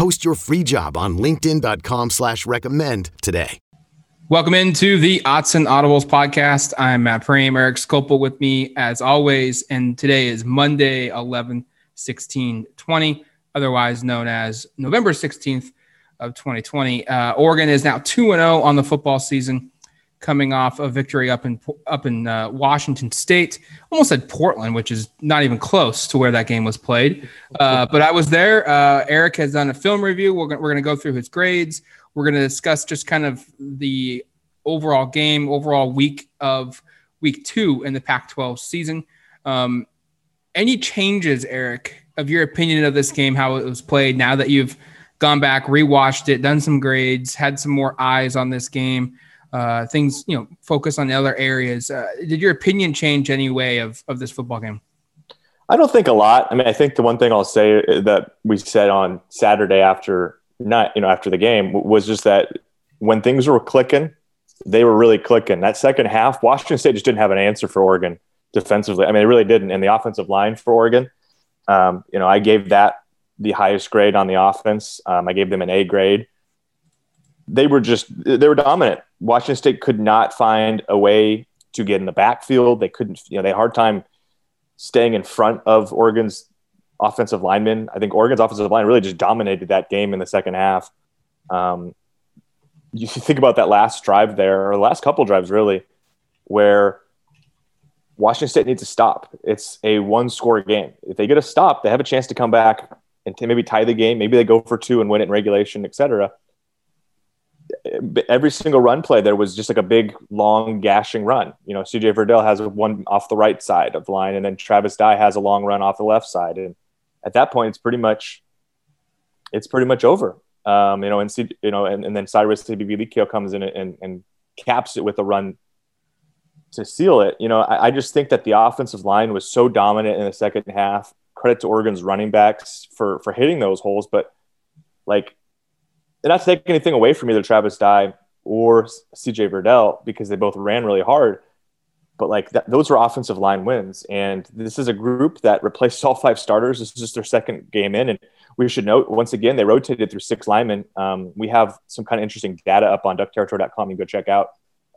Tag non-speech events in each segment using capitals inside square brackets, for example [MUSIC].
Post your free job on LinkedIn.com slash recommend today. Welcome into the Autzen Audibles podcast. I'm Matt Prehm, Eric Skopil with me as always. And today is Monday, 11, 16, 20, otherwise known as November 16th of 2020. Uh, Oregon is now 2 0 on the football season coming off a victory up in up in uh, Washington State. Almost at Portland, which is not even close to where that game was played. Uh, but I was there. Uh, Eric has done a film review. We're gonna, we're going to go through his grades. We're going to discuss just kind of the overall game, overall week of week two in the Pac-12 season. Um, any changes, Eric, of your opinion of this game, how it was played now that you've gone back, rewatched it, done some grades, had some more eyes on this game? Uh, things, you know, focus on other areas. Uh, did your opinion change any way of, of this football game? I don't think a lot. I mean, I think the one thing I'll say that we said on Saturday after not, you know, after the game was just that when things were clicking, they were really clicking. That second half, Washington State just didn't have an answer for Oregon defensively. I mean, it really didn't. And the offensive line for Oregon, um, you know, I gave that the highest grade on the offense. Um, I gave them an A grade they were just they were dominant. Washington State could not find a way to get in the backfield. They couldn't, you know, they had a hard time staying in front of Oregon's offensive linemen. I think Oregon's offensive line really just dominated that game in the second half. Um, you [LAUGHS] think about that last drive there, or the last couple drives really, where Washington State needs to stop. It's a one score game. If they get a stop, they have a chance to come back and maybe tie the game. Maybe they go for two and win it in regulation, et cetera every single run play there was just like a big long gashing run. You know, CJ Verdell has one off the right side of the line, and then Travis Dye has a long run off the left side. And at that point, it's pretty much it's pretty much over. Um, you know, and you know, and, and then Cyrus Habibi-Likio comes in and, and caps it with a run to seal it. You know, I, I just think that the offensive line was so dominant in the second half. Credit to Oregon's running backs for for hitting those holes, but like and not to take anything away from either Travis Dye or CJ Verdell because they both ran really hard. But like that, those were offensive line wins, and this is a group that replaced [LAUGHS] all five starters. This is just their second game in, and we should note once again they rotated through six linemen. Um, we have some kind of interesting data up on duckterritory.com. You can go check out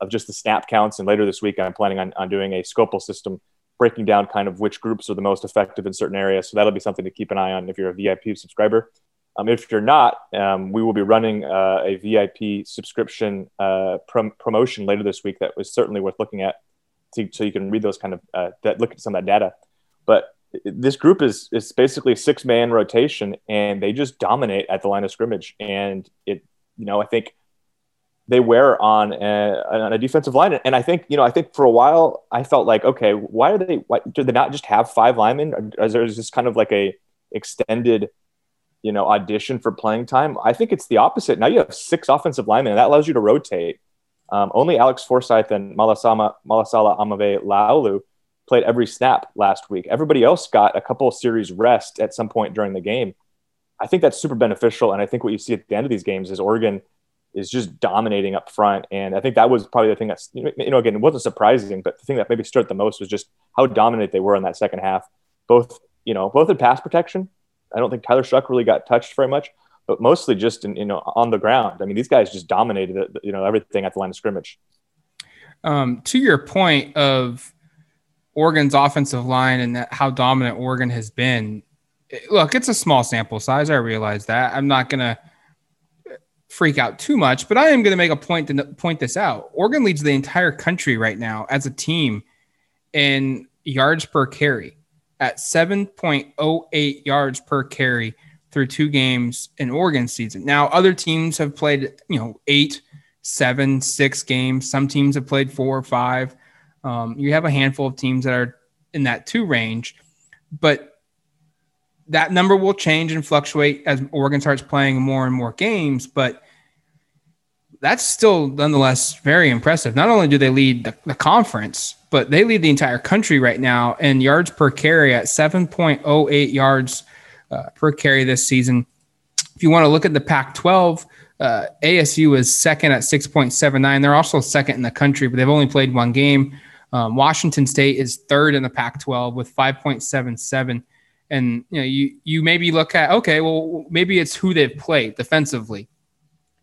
of just the snap counts, and later this week I'm planning on, on doing a scopal system breaking down kind of which groups are the most effective in certain areas. So that'll be something to keep an eye on if you're a VIP subscriber. Um, if you're not, um, we will be running uh, a VIP subscription uh, prom- promotion later this week that was certainly worth looking at, to, so you can read those kind of uh, that look at some of that data. But this group is is basically six man rotation, and they just dominate at the line of scrimmage. And it, you know, I think they wear on a, on a defensive line, and I think you know, I think for a while I felt like, okay, why are they? Why do they not just have five linemen? Or is there just kind of like a extended you know, audition for playing time. I think it's the opposite. Now you have six offensive linemen, and that allows you to rotate. Um, only Alex Forsyth and Malasama, Malaesala Aumavae-Laulu played every snap last week. Everybody else got a couple series rest at some point during the game. I think that's super beneficial. And I think what you see at the end of these games is Oregon is just dominating up front. And I think that was probably the thing that's, you know, again, it wasn't surprising, but the thing that maybe stood the most was just how dominant they were in that second half, both, you know, both in pass protection I don't think Tyler Shough really got touched very much, but mostly just in, you know on the ground. I mean, these guys just dominated you know everything at the line of scrimmage. Um, to your point of Oregon's offensive line and that, how dominant Oregon has been, look, it's a small sample size. I realize that. I'm not gonna freak out too much, but I am to make a point to point this out. Oregon leads the entire country right now as a team in yards per carry at 7.08 yards per carry through two games in Oregon season. Now, other teams have played, you know, eight, seven, six games. Some teams have played four or five. Um, you have a handful of teams that are in that two range, but that number will change and fluctuate as Oregon starts playing more and more games. But that's still nonetheless very impressive. Not only do they lead the, the, conference, but they lead the entire country right now in yards per carry at 7.08 yards uh, per carry this season. If you want to look at the Pac 12, uh, ASU is second at 6.79. They're also second in the country, but they've only played one game. Um, Washington State is third in the Pac 12 with 5.77. And you know, you you maybe look at okay, well, maybe it's who they've played defensively.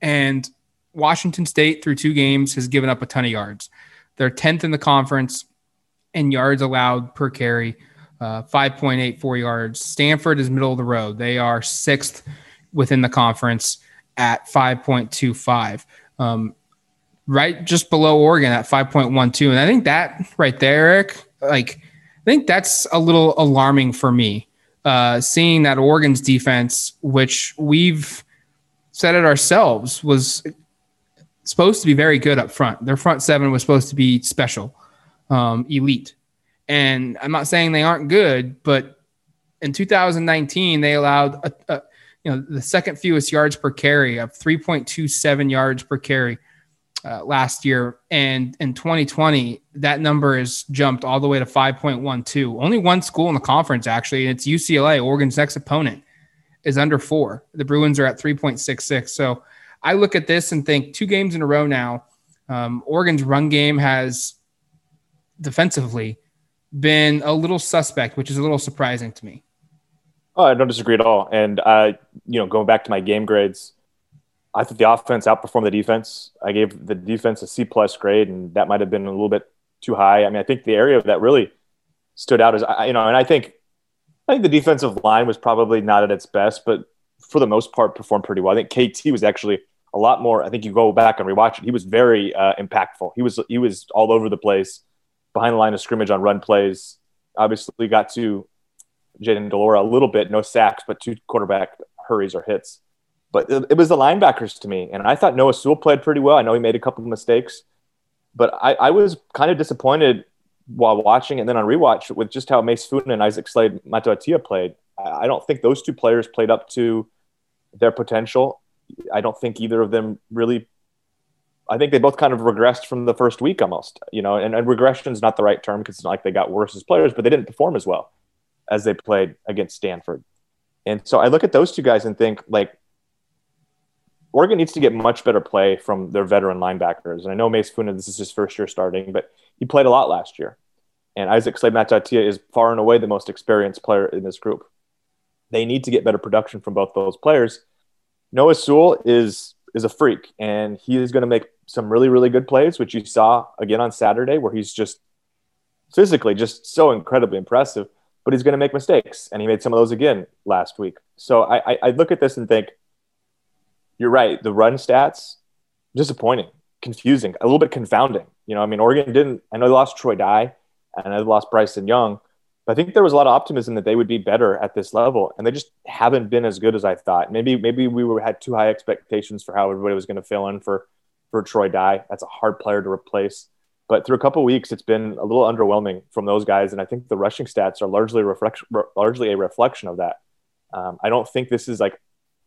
And Washington State through two games has given up a ton of yards. They're 10th in the conference in yards allowed per carry, uh, 5.84 yards. Stanford is middle of the road. They are sixth within the conference at 5.25. Um, right just below Oregon at 5.12. And I think that right there, Eric, like, I think that's a little alarming for me. Uh, seeing that Oregon's defense, which we've said it ourselves, was supposed to be very good up front. Their front seven was supposed to be special, um, elite. And I'm not saying they aren't good, but in 2019 they allowed a, a, you know the second fewest yards per carry of 3.27 yards per carry uh, last year, and in 2020 that number has jumped all the way to 5.12. Only one school in the conference actually, and it's UCLA, Oregon's next opponent, is under four. The Bruins are at 3.66. So I look at this and think two games in a row now. Um, Oregon's run game has defensively been a little suspect, which is a little surprising to me. Oh, I don't disagree at all. And uh, you know, going back to my game grades, I think the offense outperformed the defense. I gave the defense a C plus grade, and that might have been a little bit too high. I mean, I think the area that really stood out is you know, and I think I think the defensive line was probably not at its best, but for the most part performed pretty well. I think KT was actually a lot more. I think you go back and rewatch it. He was very uh, impactful. He was he was all over the place, behind the line of scrimmage on run plays. Obviously, got to Jayden de Laura a little bit, no sacks, but two quarterback hurries or hits. But it, it was the linebackers to me, and I thought Noah Sewell played pretty well. I know he made a couple of mistakes, but I, I was kind of disappointed while watching and then on rewatch with just how Mace Funa and Isaac Slade Matautia played. I don't think those two players played up to their potential. I don't think either of them really. I think they both kind of regressed from the first week almost, you know, and, and regression is not the right term because it's not like they got worse as players, but they didn't perform as well as they played against Stanford. And so I look at those two guys and think like Oregon needs to get much better play from their veteran linebackers. And I know Mace Funa, this is his first year starting, but he played a lot last year. And Isaac Slade Matautia is far and away the most experienced player in this group. They need to get better production from both those players. Noah Sewell is is a freak, and he is going to make some really really good plays, which you saw again on Saturday, where he's just physically just so incredibly impressive. But he's going to make mistakes, and he made some of those again last week. So I, I, I look at this and think, you're right. The run stats disappointing, confusing, a little bit confounding. You know, I mean, Oregon didn't. I know they lost Troy Dye, and I lost Bryson Young, I think there was a lot of optimism that they would be better at this level, and they just haven't been as good as I thought. Maybe maybe we were, had too high expectations for how everybody was going to fill in for for Troy Dye. That's a hard player to replace. But through a couple weeks, it's been a little underwhelming from those guys, and I think the rushing stats are largely largely a reflection of that. Um, I don't think this is like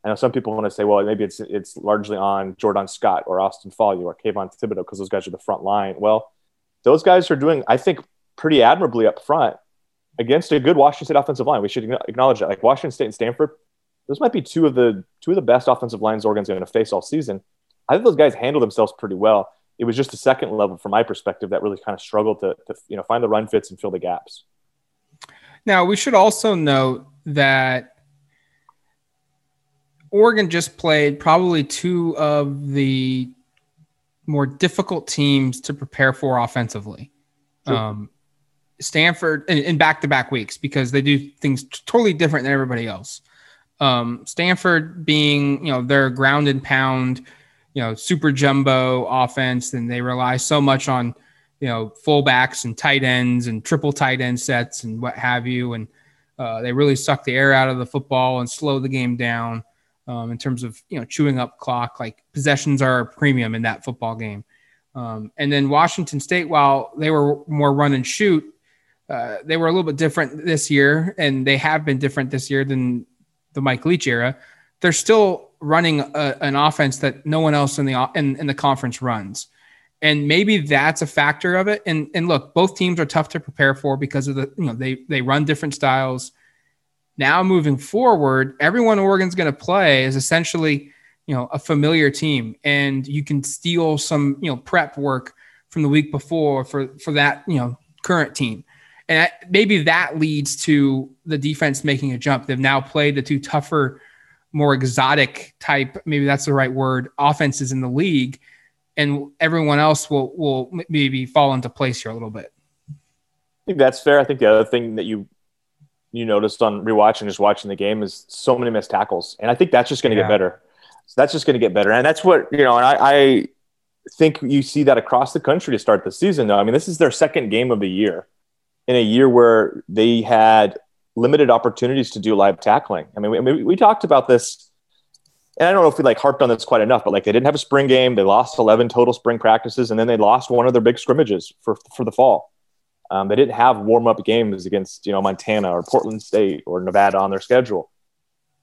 I know some people want to say, well, maybe it's it's largely on Jordan Scott or Austin Faoliu or Kayvon Thibodeaux because those guys are the front line. Well, those guys are doing, I think, pretty admirably up front against a good Washington State offensive line. We should acknowledge that. Like Washington State and Stanford, those might be two of the two of the best offensive lines Oregon's going to face all season. I think those guys handle themselves pretty well. It was just the second level, from my perspective, that really kind of struggled to, to you know find the run fits and fill the gaps. Now we should also note that Oregon just played probably two of the more difficult teams to prepare for offensively. Um, Stanford in back to back weeks because they do things totally different than everybody else. Um, Stanford being, you know, their ground and pound, you know, super jumbo offense, and they rely so much on, you know, fullbacks and tight ends and triple tight end sets and what have you. And uh, they really suck the air out of the football and slow the game down um, in terms of, you know, chewing up clock. Like possessions are a premium in that football game. Um, and then Washington State, while they were more run and shoot, uh, they were a little bit different this year, and they have been different this year than the Mike Leach era. They're still running a, an offense that no one else in the in, in the conference runs. And maybe that's a factor of it. And and look, both teams are tough to prepare for because of the you know they they run different styles. Now moving forward, everyone Oregon's going to play is essentially you know a familiar team, and you can steal some you know prep work from the week before for for that you know current team. And maybe that leads to the defense making a jump. They've now played the two tougher more exotic type, maybe that's the right word, offenses in the league, and everyone else will will maybe fall into place here a little bit. I think that's fair. I think the other thing that you you noticed on rewatching, just watching the game, is so many missed tackles, and I think that's just going to yeah. get better. So that's just going to get better, and that's what you know. And I, I think you see that across the country to start the season. Though I mean, this is their second game of the year in a year where they had limited opportunities to do live tackling. I mean, we, we talked about this, and I don't know if we like harped on this quite enough, but like they didn't have a spring game. They lost 11 total spring practices, and then they lost one of their big scrimmages for, for the fall. Um, they didn't have warm up games against, you know, Montana or Portland State or Nevada on their schedule.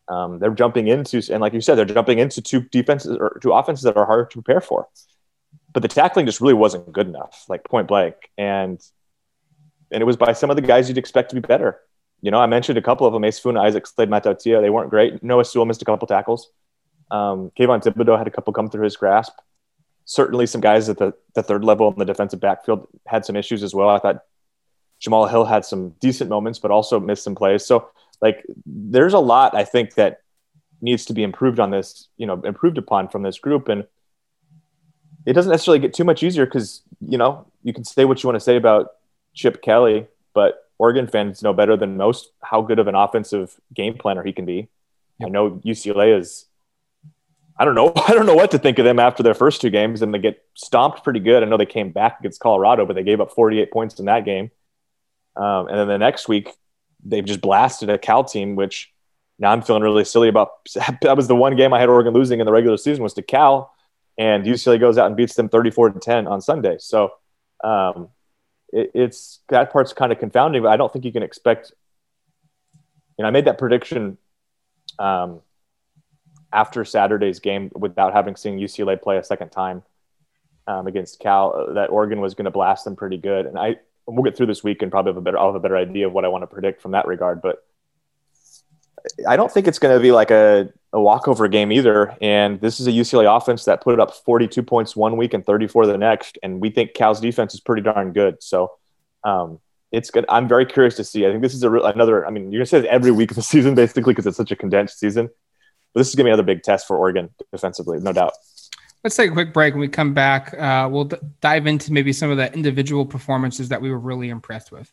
Um, they're jumping into, and like you said, they're jumping into two defenses or two offenses that are hard to prepare for. But the tackling just really wasn't good enough, like point blank. And and it was by some of the guys you'd expect to be better you know, I mentioned a couple of them, Ace Funa, Isaac Slade, Matautia. They weren't great. Noah Sewell missed a couple tackles. Um, Kayvon Thibodeaux had a couple come through his grasp. Certainly some guys at the, the third level in the defensive backfield had some issues as well. I thought Jamal Hill had some decent moments, but also missed some plays. So like there's a lot I think that needs to be improved on this, you know, improved upon from this group. And it doesn't necessarily get too much easier because, you know, you can say what you want to say about Chip Kelly, but Oregon fans know better than most how good of an offensive game planner he can be. Yep. I know UCLA is. I don't know. [LAUGHS] I don't know what to think of them after their first two games, and they get stomped pretty good. I know they came back against Colorado, but they gave up 48 points in that game. Um, and then the next week, they've just blasted a Cal team, which now I'm feeling really silly about. [LAUGHS] That was the one game I had Oregon losing in the regular season was to Cal, and UCLA goes out and beats them 34 to 10 on Sunday. So um, it, it's that part's kind of confounding, but I don't think you can expect. You know, I made that prediction um, after Saturday's game without having seen UCLA play a second time um, against Cal that Oregon was going to blast them pretty good, and I we'll get through this week and probably have a better I'll have a better idea of what I want to predict from that regard, but. I don't think it's going to be like a, a walkover game either. And this is a UCLA offense that put up 42 points one week and 34 the next. And we think Cal's defense is pretty darn good. So um, it's good. I'm very curious to see. I think this is a real, another. I mean, you're gonna say every week of the [LAUGHS] season basically because it's such a condensed season. But this is gonna be another big test for Oregon defensively, no doubt. Let's take a quick break. When we come back, uh, we'll d- dive into maybe some of the individual performances that we were really impressed with.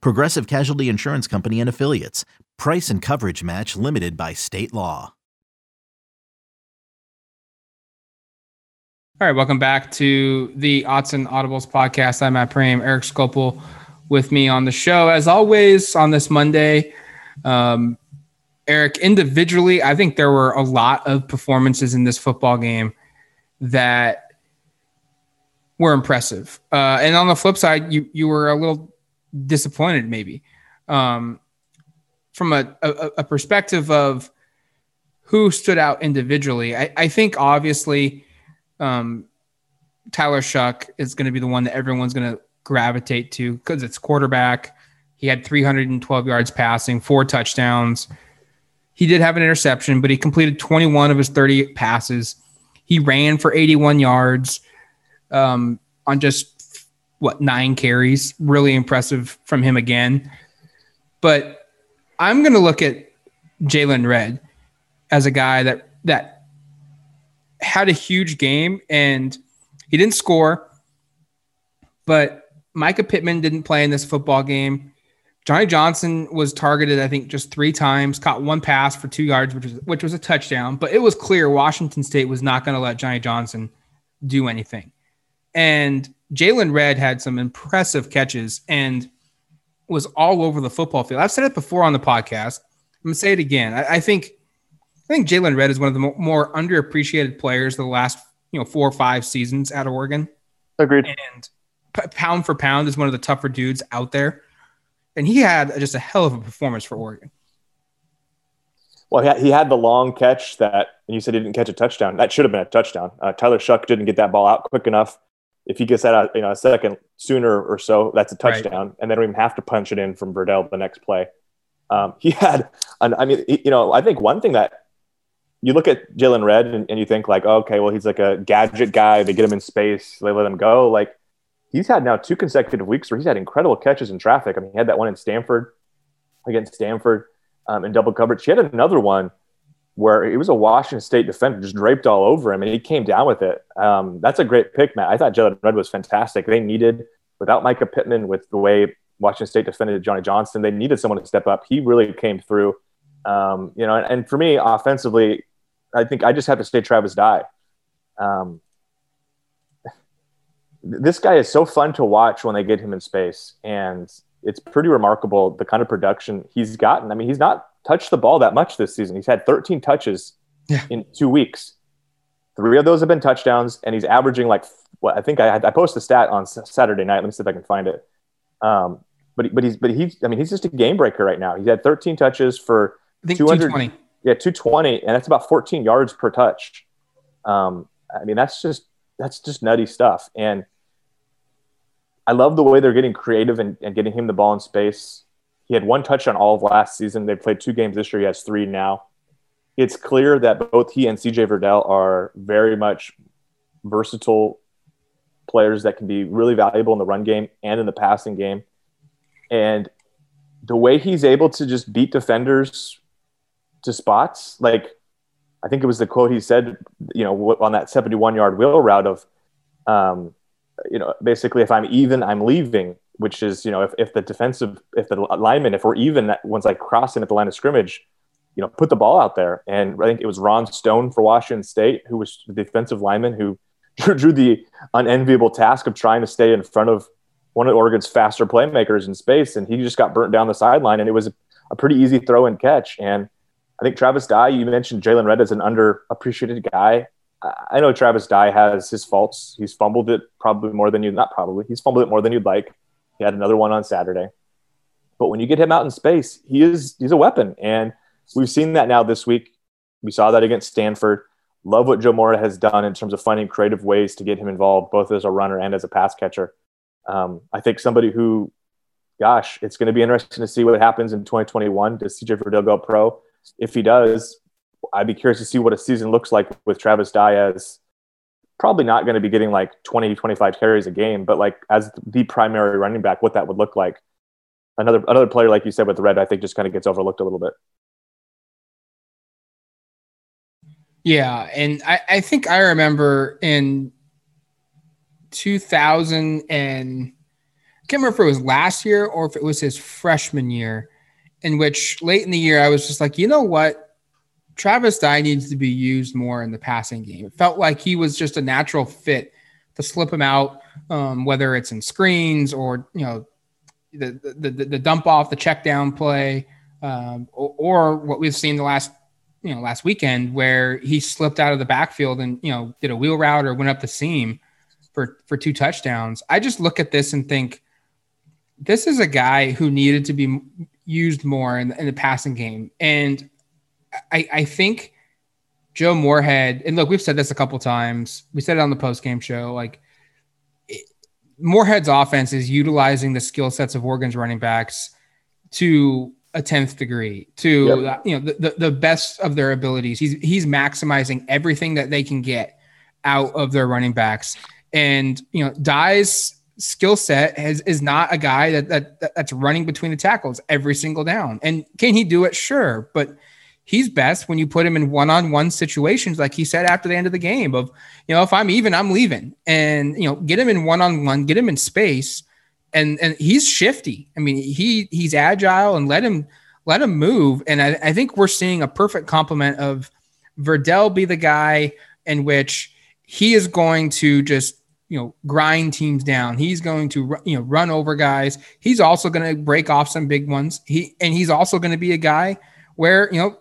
Progressive Casualty Insurance Company and Affiliates. Price and coverage match limited by state law. All right, welcome back to the Autzen Audibles podcast. I'm Matt Prehm, Eric Skopil with me on the show. As always, on this Monday, um, Erik, individually, I think there were a lot of performances in this football game that were impressive. Uh, and on the flip side, you you were a little disappointed maybe um, from a, a, a, perspective of who stood out individually. I, I think obviously um, Tyler Shough is going to be the one that everyone's going to gravitate to because it's quarterback. He had 312 yards passing, four touchdowns. He did have an interception, but he completed 21 of his 30 passes. He ran for 81 yards um, on just what nine carries. Really impressive from him again. But I'm going to look at Jaylon Redd as a guy that that had a huge game and he didn't score, but Mycah Pittman didn't play in this football game. Johnny Johnson was targeted, I think, just three times, caught one pass for two yards, which was which was a touchdown. But it was clear Washington State was not going to let Johnny Johnson do anything. And Jaylon Redd had some impressive catches and was all over the football field. I've said it before on the podcast. I'm gonna say it again. I, I think I think Jaylon Redd is one of the mo- more underappreciated players of the last you know four or five seasons at Oregon. Agreed. And p- pound for pound is one of the tougher dudes out there and he had just a hell of a performance for Oregon. Well, he had, he had the long catch that, and you said he didn't catch a touchdown. That should have been a touchdown. Uh, Tyler Shough didn't get that ball out quick enough. If he gets that out, you know, a second sooner or so, that's a touchdown, right. and they don't even have to punch it in from Verdell the next play. Um, [LAUGHS] he had, an, I mean, he, you know, I think one thing that you look at Jaylon Redd and, and you think like, oh, okay, well, he's like a gadget guy. They get him in space, they let him go. Like he's had now two consecutive weeks where he's had incredible catches in traffic. I mean, he had that one in Stanford against Stanford um, in double coverage. He had another one where it was a Washington State defender just draped all over him, and he came down with it. Um, that's a great pick, Matt. I thought Jaylon Redd was fantastic. They needed, without Mycah Pittman, with the way Washington State defended Johnny Johnson, they needed someone to step up. He really came through. Um, you know, and, and, for me, offensively, I think I just have to say Travis Dye. Um, this guy is so fun to watch when they get him in space, and it's pretty remarkable the kind of production he's gotten. I mean, he's not touched the ball that much this season. He's had 13 touches yeah. in two weeks. Three of those have been touchdowns, and he's averaging like what I think I I posted a stat on Saturday night. Let me see if I can find it. Um, but but he's but he's I mean he's just a game breaker right now. He's had 13 touches for 220. Yeah, 220, and that's about 14 yards per touch. Um, I mean that's just that's just nutty stuff. And I love the way they're getting creative and, and getting him the ball in space. He had one touch on all of last season. They played two games this year. He has three now. It's clear that both he and CJ Verdell are very much versatile players that can be really valuable in the run game and in the passing game. And the way he's able to just beat defenders to spots, like I think it was the quote he said, you know, on that 71 yard wheel route of, um, you know, basically, if I'm even, I'm leaving. Which is, you know, if, if the defensive, if the lineman, if we're even, once I cross in at the line of scrimmage, you know, put the ball out there. And I think it was Ron Stone for Washington State, who was the defensive lineman who [LAUGHS] drew the unenviable task of trying to stay in front of one of Oregon's faster playmakers in space, and he just got burnt down the sideline. And it was a, pretty easy throw and catch. And I think Travis Dye, you mentioned Jaylon Redd as an underappreciated guy. I know Travis Dye has his faults. He's fumbled it probably more than you not probably. He's fumbled it more than you'd like. He had another one on Saturday. But when you get him out in space, he is he's a weapon. And we've seen that now this week. We saw that against Stanford. Love what Joe Moorhead has done in terms of finding creative ways to get him involved, both as a runner and as a pass catcher. Um, I think somebody who, gosh, it's going to be interesting to see what happens in 2021. Does CJ Verdell go pro? If he does, I'd be curious to see what a season looks like with Travis Diaz. Probably not going to be getting like 20, 25 carries a game, but like as the primary running back, what that would look like. Another another player, like you said, with the Redd, I think just kind of gets overlooked a little bit. Yeah, and I, I think I remember in 2000 and I can't remember if it was last year or if it was his freshman year, in which late in the year I was just like, you know what, Travis Dye needs to be used more in the passing game. It felt like he was just a natural fit to slip him out, um, whether it's in screens or you know the the, the, the dump off, the check down play, um, or, or, what we've seen the last you know last weekend where he slipped out of the backfield and you know did a wheel route or went up the seam for for two touchdowns. I just look at this and think this is a guy who needed to be used more in, in the passing game and I, I think Joe Moorhead, and look, we've said this a couple times. We said it on the post game show. Like it, Moorhead's offense is utilizing the skill sets of Oregon's running backs to a 10th degree to yep. you know the, the, the best of their abilities. He's he's maximizing everything that they can get out of their running backs. And you know, Dye's skill set has, is not a guy that, that that's running between the tackles every single down. And can he do it? Sure, but he's best when you put him in one-on-one situations, like he said after the end of the game. Of you know, if I'm even, I'm leaving, and you know, get him in one-on-one, get him in space, and and he's shifty. I mean, he he's agile, and let him let him move. And I, I think we're seeing a perfect complement of Verdell be the guy in which he is going to just you know grind teams down. He's going to you know run over guys. He's also going to break off some big ones. He and he's also going to be a guy where you know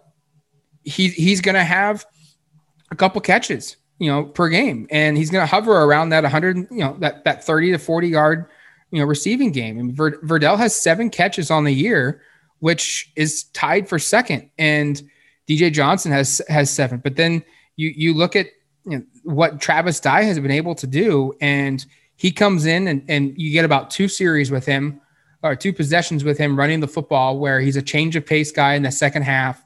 he he's going to have a couple catches you know per game, and he's going to hover around that 100 you know that that 30 to 40 yard you know receiving game. And Ver, Verdell has seven catches on the year, which is tied for second, and DJ Johnson has has seven. But then you you look at you know, what Travis Dye has been able to do. And he comes in and, and you get about two series with him or two possessions with him running the football where he's a change of pace guy in the second half.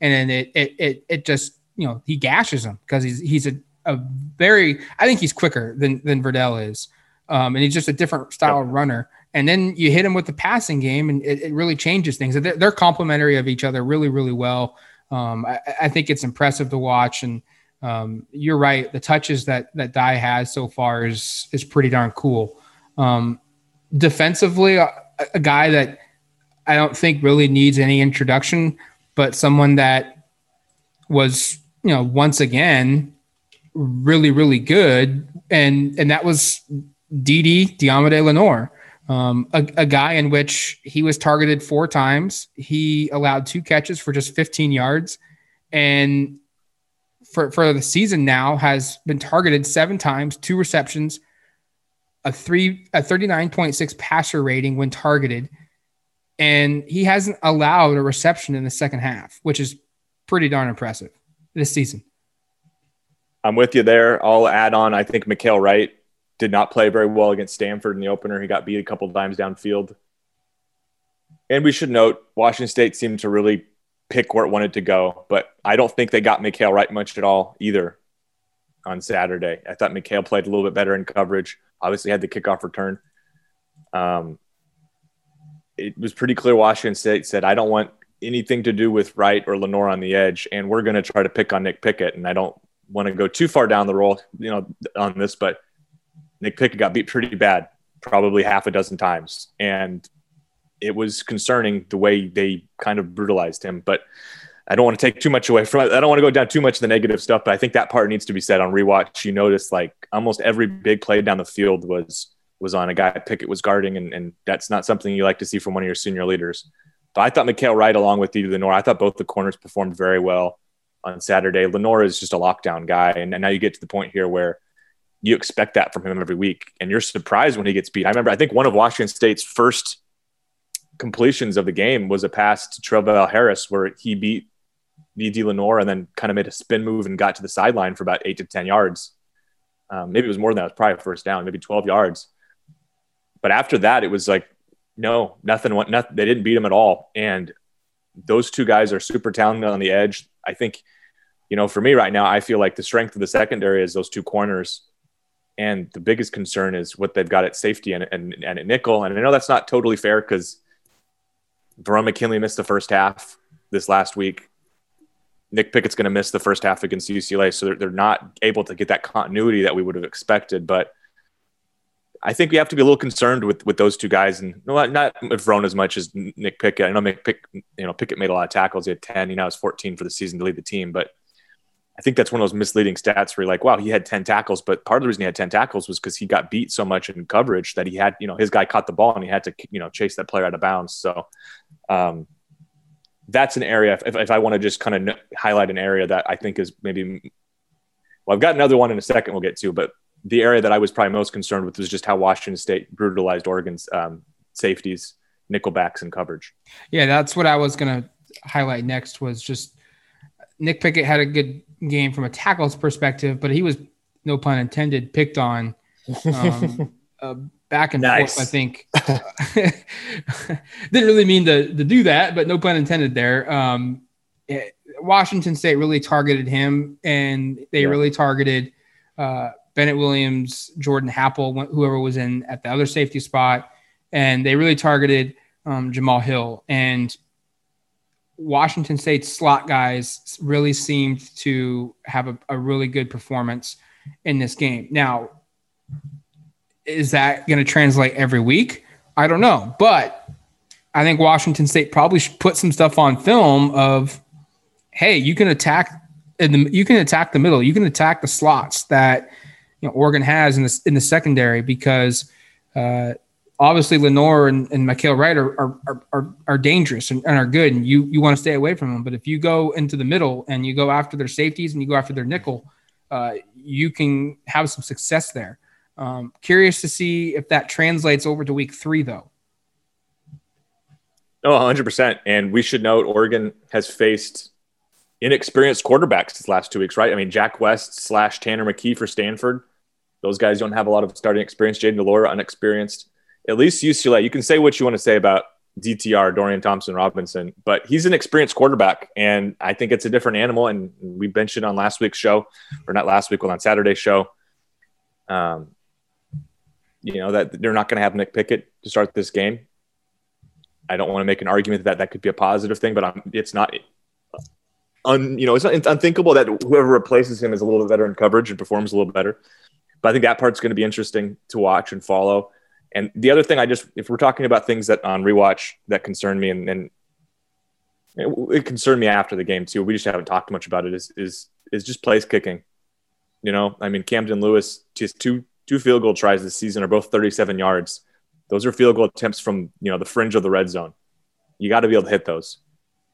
And then it, it, it, it just, you know, he gashes him because he's, he's a, a very, I think he's quicker than, than Verdell is. Um, and he's just a different style yep. runner. And then you hit him with the passing game and it, it really changes things. They're, they're, complementary of each other really, really well. Um, I, I think it's impressive to watch and, um, you're right. The touches that that Dye has so far is is pretty darn cool. Um, defensively, a, a, guy that I don't think really needs any introduction, but someone that was you know once again really really good, and and that was Didi Deommodore Lenoir. Um, a, a, guy in which he was targeted four times. He allowed two catches for just 15 yards. And for, for the season now has been targeted seven times, two receptions, a three a 39.6 passer rating when targeted. And he hasn't allowed a reception in the second half, which is pretty darn impressive this season. I'm with you there. I'll add on. I think Mykael Wright did not play very well against Stanford in the opener. He got beat a couple times downfield. And we should note Washington State seemed to really pick where it wanted to go. But I don't think they got Mykael Wright much at all either on Saturday. I thought Mykael played a little bit better in coverage. Obviously, had the kickoff return. Um, it was pretty clear Washington State said, I don't want anything to do with Wright or Lenoir on the edge, and we're going to try to pick on Nick Pickett. And I don't want to go too far down the roll, you know, on this, but Nick Pickett got beat pretty bad, probably half a dozen times, and it was concerning the way they kind of brutalized him. But I don't want to take too much away from it. I don't want to go down too much of the negative stuff, but I think that part needs to be said on rewatch. You notice like almost every big play down the field was was on a guy Pickett was guarding, and, and that's not something you like to see from one of your senior leaders. But I thought Mykael Wright, along with Didi Lenoir, I thought both the corners performed very well on Saturday. Lenoir is just a lockdown guy, and, and now you get to the point here where you expect that from him every week, and you're surprised when he gets beat. I remember, I think one of Washington State's first completions of the game was a pass to Travell Harris where he beat Didi Lenoir and then kind of made a spin move and got to the sideline for about eight to 10 yards. Um, maybe it was more than that. It was probably first down, maybe 12 yards. But after that, it was like, no, nothing, nothing. They didn't beat him at all. And those two guys are super talented on the edge. I think, you know, for me right now, I feel like the strength of the secondary is those two corners. And the biggest concern is what they've got at safety and, and, and at nickel. And I know that's not totally fair because Verone McKinley missed the first half this last week. Nick Pickett's going to miss the first half against UCLA, so they're, they're not able to get that continuity that we would have expected. But I think we have to be a little concerned with with those two guys, and not not with as much as Nick Pickett. I know Nick you know Pickett made a lot of tackles. He had ten. He now has fourteen for the season to lead the team, but I think that's one of those misleading stats where you're like, wow, he had 10 tackles, but part of the reason he had 10 tackles was because he got beat so much in coverage that he had, you know, his guy caught the ball and he had to, you know, chase that player out of bounds. So um, that's an area, if, if I want to just kind of highlight an area that I think is maybe, well, I've got another one in a second we'll get to, but the area that I was probably most concerned with was just how Washington State brutalized Oregon's um, safeties, nickelbacks, and coverage. Yeah, that's what I was going to highlight next was just Nick Pickett had a good game from a tackles perspective, but he was no pun intended picked on um, [LAUGHS] a back and nice. forth. I think [LAUGHS] didn't really mean to to do that, but no pun intended there. Um, it, Washington State really targeted him, and they yeah. really targeted uh, Bennett Williams, Jordan Happel, whoever was in at the other safety spot, and they really targeted um, Jamal Hill. And Washington State's slot guys really seemed to have a, a really good performance in this game. Now, is that going to translate every week? I don't know, but I think Washington State probably should put some stuff on film of, hey, you can attack in the you can attack the middle, you can attack the slots that you know Oregon has in the in the secondary because uh, obviously Lenoir and, and Mykael Wright are, are, are, are dangerous and, and, are good, and you you want to stay away from them. But if you go into the middle and you go after their safeties and you go after their nickel, uh, you can have some success there. Um, curious to see if that translates over to week three, though. Oh, 100%. And we should note Oregon has faced inexperienced quarterbacks these last two weeks, right? I mean, Jack West slash Tanner McKee for Stanford. Those guys don't have a lot of starting experience. Jayden de Laura, unexperienced. At least UCLA, you can say what you want to say about DTR, Dorian Thompson Robinson, but he's an experienced quarterback. And I think it's a different animal. And we mentioned on last week's show, or not last week, but on Saturday's show. Um, you know, that they're not going to have Nick Pickett to start this game. I don't want to make an argument that that could be a positive thing, but I'm, it's not. Un, you know, it's, it's unthinkable that whoever replaces him is a little bit better in coverage and performs a little better. But I think that part's going to be interesting to watch and follow. And the other thing, I just if we're talking about things that on rewatch that concern me, and, and it, it concerned me after the game too. We just haven't talked much about it. Is is is just place kicking. You know, I mean, Camden Lewis just two two field goal tries this season are both 37 yards. Those are field goal attempts from you know the fringe of the red zone. You got to be able to hit those,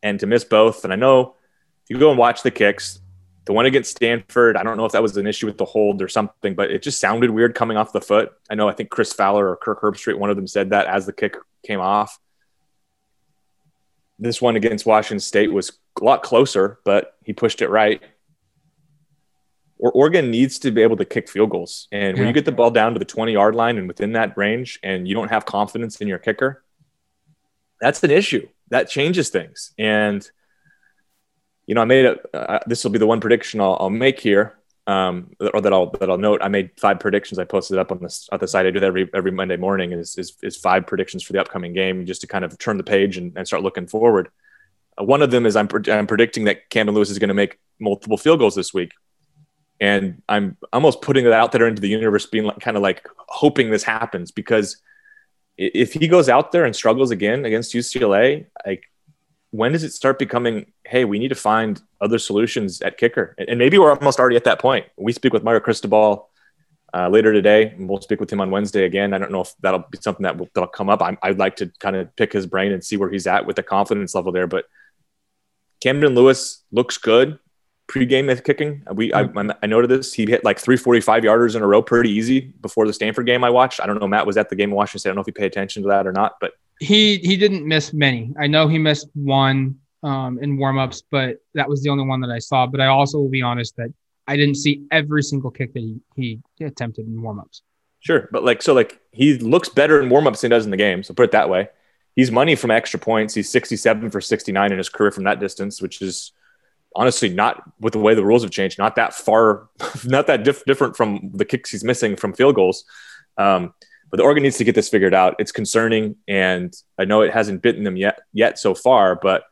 and to miss both. And I know you go and watch the kicks, the one against Stanford, I don't know if that was an issue with the hold or something, but it just sounded weird coming off the foot. I know I think Chris Fowler or Kirk Herbstreit, one of them said that as the kick came off. This one against Washington State was a lot closer, but he pushed it right. Or Oregon needs to be able to kick field goals. And when you get the ball down to the 20 yard line and within that range, and you don't have confidence in your kicker, that's an issue. That changes things. And, you know, I made a, uh, this will be the one prediction I'll, I'll make here, um, or that I'll, that I'll note. I made five predictions. I posted up on the, on the site. I do that every, every Monday morning is, is, is five predictions for the upcoming game just to kind of turn the page and, and start looking forward. Uh, one of them is I'm, I'm predicting that Camden Lewis is going to make multiple field goals this week and I'm almost putting it out there into the universe, being like, kind of like hoping this happens because if he goes out there and struggles again against UCLA, like when does it start becoming, hey, we need to find other solutions at kicker? And maybe we're almost already at that point. We speak with Mario Cristobal uh, later today, and we'll speak with him on Wednesday again. I don't know if that'll be something that will that'll come up. i would like to kind of pick his brain and see where he's at with the confidence level there. But Camden Lewis looks good pregame kicking. We I, I noted this. He hit like three 45 yarders in a row pretty easy before the Stanford game I watched. I don't know. Matt was at the game in Washington State. I don't know if you pay attention to that or not, but he he didn't miss many. I know he missed one um, in warmups, but that was the only one that I saw. But I also will be honest that I didn't see every single kick that he, he attempted in warmups. Sure, but like so, like he looks better in warmups than he does in the game. So put it that way. He's money from extra points. He's 67 for 69 in his career from that distance, which is honestly not with the way the rules have changed, not that far, [LAUGHS] not that diff- different from the kicks he's missing from field goals. Um, but the Oregon needs to get this figured out. It's concerning, and I know it hasn't bitten them yet yet so far, but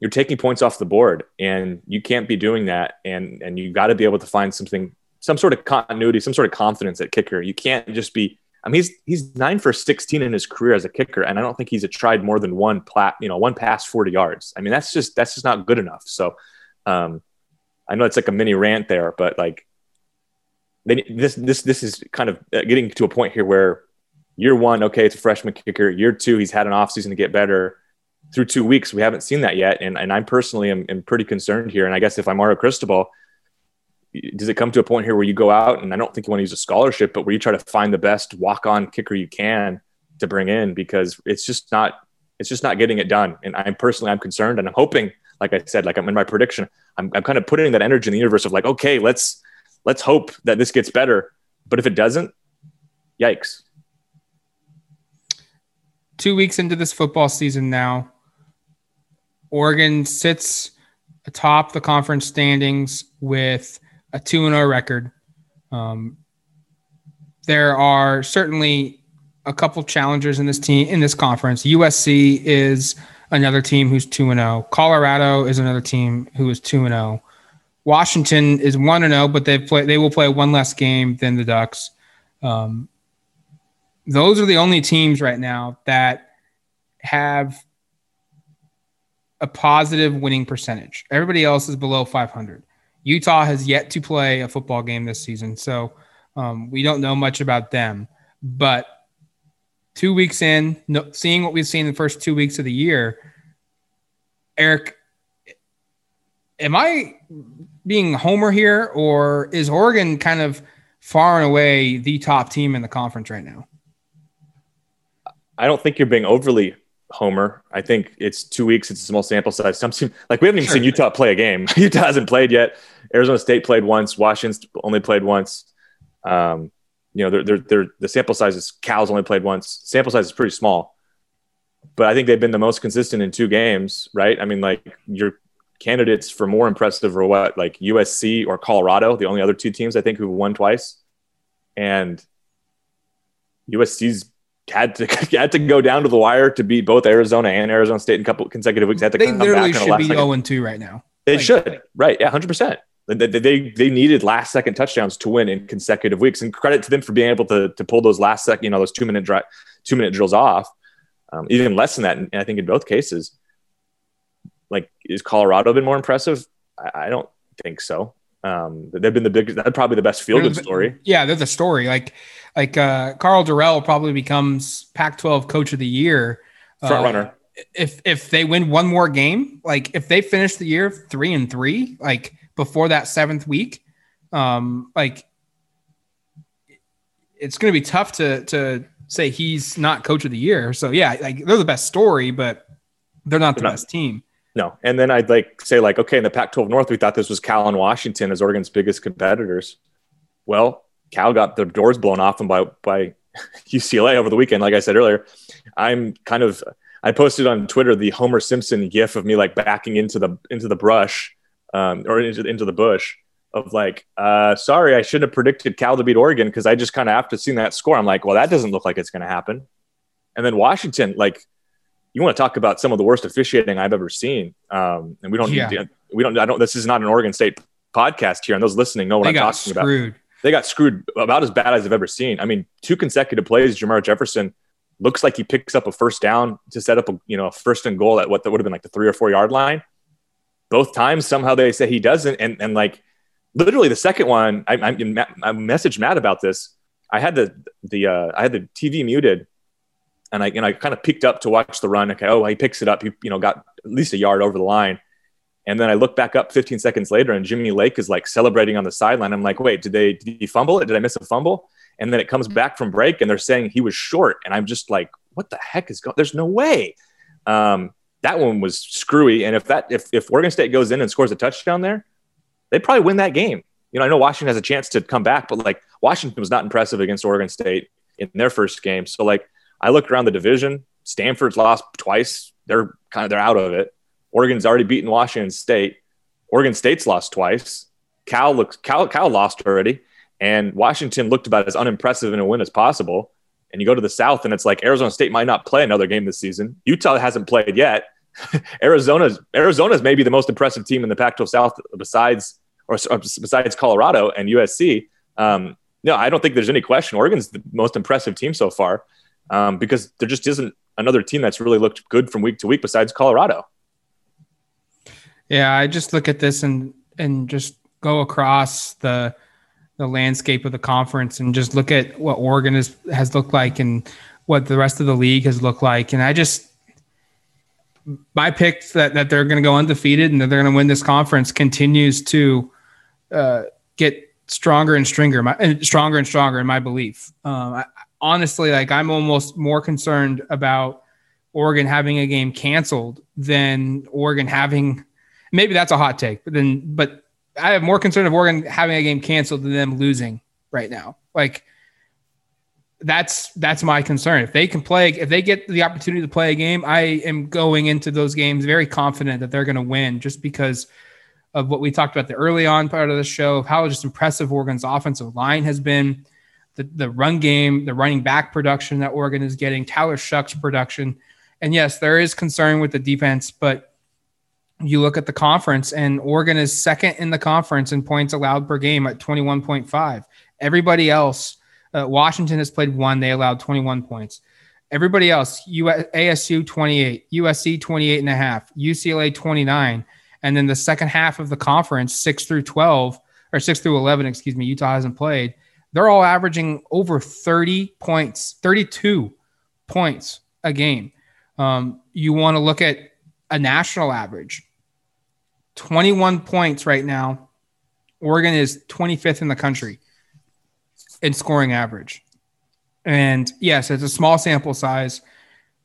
you're taking points off the board, and you can't be doing that. And and you got to be able to find something, some sort of continuity, some sort of confidence at kicker. You can't just be. I mean, he's he's nine for sixteen in his career as a kicker, and I don't think he's tried more than one plat, you know, one pass forty yards. I mean, that's just that's just not good enough. So, um, I know it's like a mini rant there, but like, this this this is kind of uh, getting to a point here where year one, okay, it's a freshman kicker. Year two, he's had an offseason to get better. Through two weeks, we haven't seen that yet, and and I'm personally am, am pretty concerned here. And I guess if I'm Mario Cristobal, does it come to a point here where you go out and I don't think you want to use a scholarship, but where you try to find the best walk on kicker you can to bring in because it's just not it's just not getting it done. And I'm personally I'm concerned and I'm hoping, like I said, like I'm in my prediction, I'm, I'm kind of putting that energy in the universe of like, okay, let's let's hope that this gets better. But if it doesn't, yikes. Two weeks into this football season now, Oregon sits atop the conference standings with a 2 0 record. Um, there are certainly a couple challengers in this team in this conference. USC is another team who's 2 0. Colorado is another team who is 2 0. Washington is 1 to 0, but they play they will play one less game than the Ducks. Um, those are the only teams right now that have a positive winning percentage. Everybody else is below 500. Utah has yet to play a football game this season, so um, we don't know much about them. But two weeks in, no, seeing what we've seen the first two weeks of the year, Eric, am I being homer here, or is Oregon kind of far and away the top team in the conference right now? I don't think you're being overly homer. I think it's two weeks. It's a small sample size. Some seem, like we haven't even sure. seen Utah play a game. [LAUGHS] Utah hasn't played yet. Arizona State played once. Washington only played once. Um, you know, they're, they're, they're, the sample size is Cal's only played once. Sample size is pretty small, but I think they've been the most consistent in two games, right? I mean, like your candidates for more impressive or what, like USC or Colorado, the only other two teams I think who've won twice, and USC's had to [LAUGHS] had to go down to the wire to beat both Arizona and Arizona State in a couple consecutive weeks. Had to they literally should be zero and two right now. They like, should, right? Yeah, hundred percent. They, they they needed last second touchdowns to win in consecutive weeks, and credit to them for being able to to pull those last second, you know, those two minute dry, two minute drills off, um, even less than that. And I think in both cases, like is Colorado been more impressive? I, I don't think so. Um, they've been the biggest. That's probably the best fielded story. Yeah, they're the story. Like like uh, Karl Dorrell probably becomes Pac-12 Coach of the Year. Front uh, runner. If if they win one more game, like if they finish the year three and three, like before that seventh week, um, like it's going to be tough to to say he's not coach of the year. So yeah, like they're the best story, but they're not the they're best not, team. No. And then I'd like say like, okay, in the Pac-12 North, we thought this was Cal and Washington as Oregon's biggest competitors. Well, Cal got their doors blown off them by by [LAUGHS] UCLA over the weekend. Like I said earlier, I'm kind of I posted on Twitter the Homer Simpson gif of me like backing into the into the brush um, or into, into the bush of like, uh, sorry, I should have predicted Cal to beat Oregon because I just kind of after seeing that score, I'm like, well, that doesn't look like it's going to happen. And then Washington, like, you want to talk about some of the worst officiating I've ever seen. Um, and we don't, yeah. we don't, I don't, this is not an Oregon State podcast here, and those listening know what they I'm talking screwed. about. They got screwed about as bad as I've ever seen. I mean, two consecutive plays, Jermar Jefferson looks like he picks up a first down to set up a you know a first and goal at what that would have been like the three or four yard line both times somehow they say he doesn't and and like literally the second one i i, I messaged matt about this i had the the uh, i had the tv muted and i and i kind of picked up to watch the run. Okay oh he picks it up. He you know got at least a yard over the line. And then i look back up 15 seconds later and jimmy lake is like celebrating on the sideline. I'm like wait did they did he fumble it? Did i miss a fumble? And then it comes back from break and they're saying he was short. And i'm just like what the heck is going there's no way. Um, that one was screwy. And if that if if Oregon State goes in and scores a touchdown there, they probably win that game. You know, I know Washington has a chance to come back, but like Washington was not impressive against Oregon State in their first game. So like I look around the division, Stanford's lost twice. They're kind of they're out of it. Oregon's already beaten Washington State. Oregon State's lost twice. Cal looks Cal Cal lost already, and Washington looked about as unimpressive in a win as possible and you go to the South, and it's like Arizona State might not play another game this season. Utah hasn't played yet. [LAUGHS] Arizona's Arizona's maybe the most impressive team in the Pac-12 South besides or, besides Colorado and USC. Um, no, I don't think there's any question. Oregon's the most impressive team so far um, because there just isn't another team that's really looked good from week to week besides Colorado. Yeah, I just look at this and and just go across the the landscape of the conference and just look at what Oregon is, has looked like and what the rest of the league has looked like. And I just, my pick that, that they're going to go undefeated and that they're going to win this conference continues to uh, get stronger and stronger, my, and stronger and stronger in my belief. Um, honestly, like I'm almost more concerned about Oregon having a game canceled than Oregon having. Maybe that's a hot take, but then, but I have more concern of Oregon having a game canceled than them losing right now. Like that's that's my concern. If they can play, if they get the opportunity to play a game, I am going into those games very confident that they're going to win, just because of what we talked about the early on part of the show of how just impressive Oregon's offensive line has been, the the run game, the running back production that Oregon is getting, Tyler Shough's production, and yes, there is concern with the defense, but you look at the conference and Oregon is second in the conference in points allowed per game at 21.5. Everybody else uh, Washington has played one. They allowed 21 points. Everybody else, US, ASU 28, USC 28 and a half, UCLA 29. And then the second half of the conference, 6 through 12, or 6 through 11, excuse me, Utah hasn't played. They're all averaging over 30 points, 32 points a game. Um, you want to look at a national average 21 points right now. Oregon is 25th in the country in scoring average. And yes, it's a small sample size,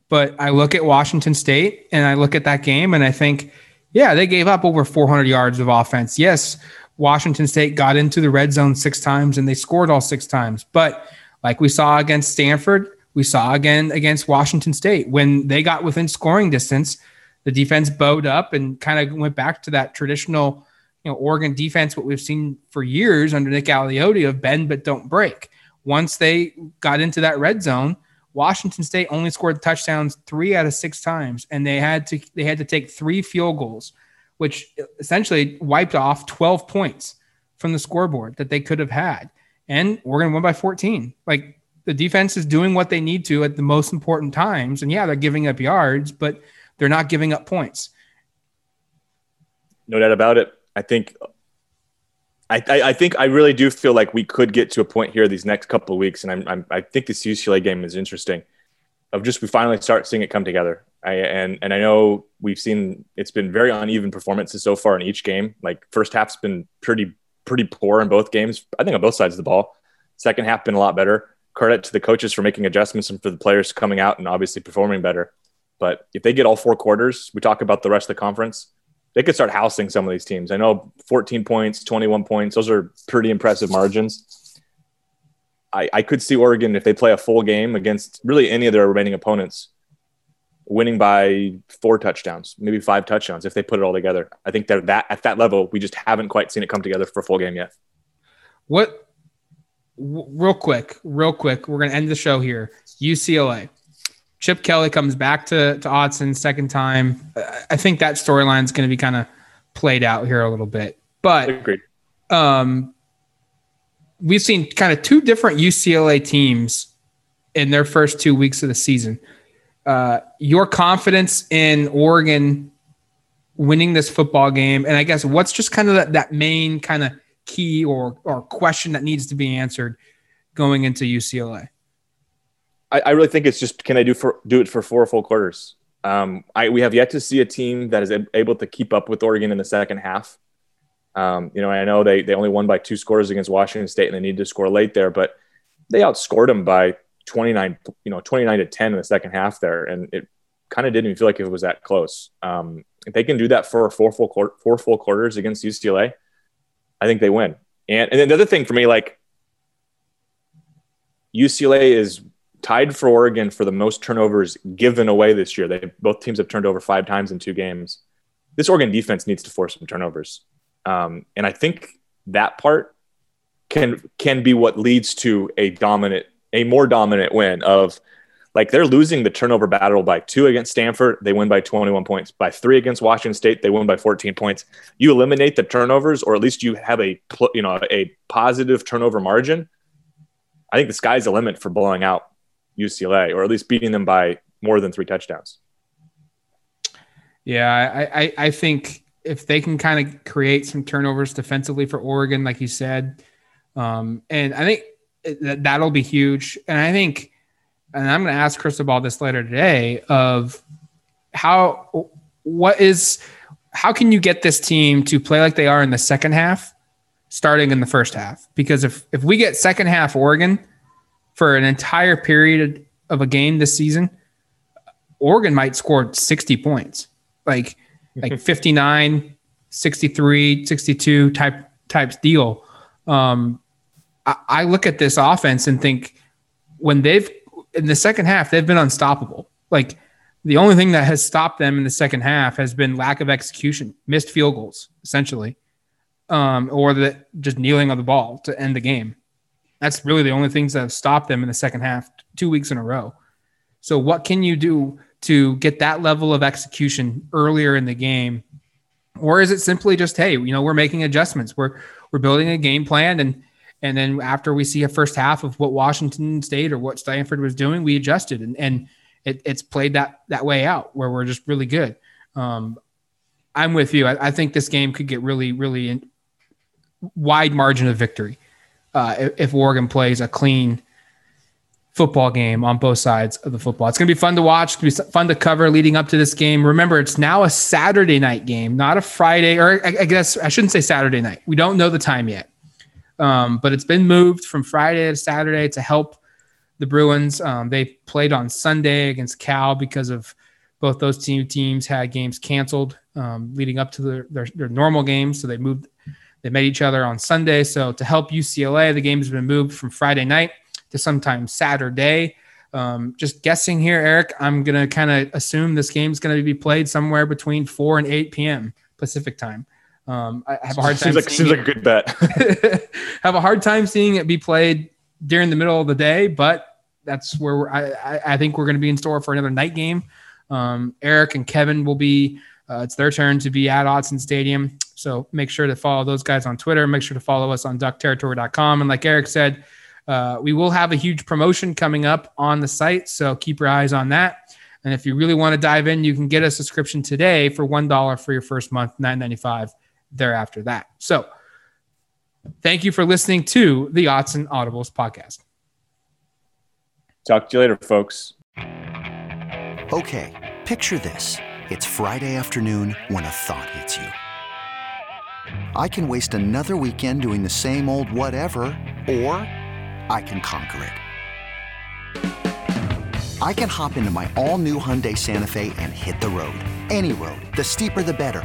but I look at Washington State and I look at that game and I think, yeah, they gave up over 400 yards of offense. Yes, Washington State got into the red zone six times and they scored all six times. But like we saw against Stanford, we saw again against Washington State when they got within scoring distance, the defense bowed up and kind of went back to that traditional you know, Oregon defense, what we've seen for years under Nick Aliotti of bend but don't break. Once they got into that red zone, Washington State only scored touchdowns three out of six times, and they had to they had to take three field goals, which essentially wiped off 12 points from the scoreboard that they could have had. And Oregon won by 14. Like the defense is doing what they need to at the most important times. And yeah, they're giving up yards, but they're not giving up points. No doubt about it. I think I, I, think I really do feel like we could get to a point here these next couple of weeks, and I'm, I'm, i think this UCLA game is interesting. Of just we finally start seeing it come together. I, and and I know we've seen it's been very uneven performances so far in each game. Like first half's been pretty pretty poor in both games. I think on both sides of the ball. Second half been a lot better. Credit to the coaches for making adjustments and for the players coming out and obviously performing better. But if they get all four quarters, we talk about the rest of the conference they could start housing some of these teams. I know 14 points, 21 points, those are pretty impressive margins. I, I could see Oregon if they play a full game against really any of their remaining opponents, winning by four touchdowns, maybe five touchdowns if they put it all together. I think they're that at that level. We just haven't quite seen it come together for a full game yet. What? W- real quick, real quick. We're gonna end the show here. UCLA. Chip Kelly comes back to to Autzen second time. I think that storyline is going to be kind of played out here a little bit. But Agreed. um, we've seen kind of two different UCLA teams in their first two weeks of the season. Uh, your confidence in Oregon winning this football game, and I guess what's just kind of that, that main kind of key or or question that needs to be answered going into UCLA. I, I really think it's just can I do for do it for four full quarters? Um, I, we have yet to see a team that is able to keep up with Oregon in the second half. Um, you know, I know they they only won by two scores against Washington State, and they needed to score late there, but they outscored them by 29, you know, 29 to 10 in the second half there, and it kind of didn't even feel like it was that close. Um, if they can do that for four full quarter, four full quarters against UCLA, I think they win. And and then the other thing for me, like UCLA is tied for Oregon for the most turnovers given away this year. They both teams have turned over five times in two games. This Oregon defense needs to force some turnovers, um, and I think that part can can be what leads to a dominant, a more dominant win of like they're losing the turnover battle by two against Stanford, they win by 21 points. By three against Washington State, they win by 14 points. You eliminate the turnovers, or at least you have a you know a positive turnover margin. I think the sky's the limit for blowing out UCLA, or at least beating them by more than three touchdowns. Yeah, I, I, I think if they can kind of create some turnovers defensively for Oregon, like you said, um, and I think that that'll be huge. And I think, and I'm going to ask Cristobal this later today of how, what is, how can you get this team to play like they are in the second half, starting in the first half? Because if if we get second half Oregon for an entire period of a game this season, Oregon might score 60 points, like [LAUGHS] like 59, 63, 62 type types deal. Um, I, I look at this offense and think when they've in the second half, they've been unstoppable. Like the only thing that has stopped them in the second half has been lack of execution, missed field goals, essentially, um, or the just kneeling on the ball to end the game. That's really the only things that have stopped them in the second half, two weeks in a row. So, what can you do to get that level of execution earlier in the game, or is it simply just, hey, you know, we're making adjustments, we're we're building a game plan, and and then after we see a first half of what Washington State or what Stanford was doing, we adjusted, and and it, it's played that that way out where we're just really good. Um, I'm with you. I, I, think this game could get really, really wide margin of victory uh, if, if Oregon plays a clean football game on both sides of the football. It's going to be fun to watch. It's going to be fun to cover leading up to this game. Remember, it's now a Saturday night game, not a Friday, or I, I guess I shouldn't say Saturday night. We don't know the time yet. Um, but it's been moved from Friday to Saturday to help the Bruins. Um, they played on Sunday against Cal because of both those teams had games canceled um, leading up to their, their, normal games. So they moved, they met each other on Sunday. So to help UCLA, the game has been moved from Friday night to sometime Saturday. Um, just guessing here, Eric, I'm going to kind of assume this game is going to be played somewhere between 4 and 8 p.m. Pacific time. Um, I have a hard seems time. Like, seems like a good bet. [LAUGHS] [LAUGHS] have a hard time seeing it be played during the middle of the day, but that's where I, I think we're going to be in store for another night game. Um, Eric and Kevin will be. Uh, it's their turn to be at Autzen Stadium. So make sure to follow those guys on Twitter. Make sure to follow us on duckterritory.com. And like Eric said, uh, we will have a huge promotion coming up on the site. So keep your eyes on that. And if you really want to dive in, you can get a subscription today for $1 for your first month, $9.95 thereafter that. So thank you for listening to the Autzen Audibles podcast. Talk to you later, folks. Okay, picture this. It's Friday afternoon when a thought hits you. I can waste another weekend doing the same old whatever, or I can conquer it. I can hop into my all new Hyundai Santa Fe and hit the road. Any road. The steeper, the better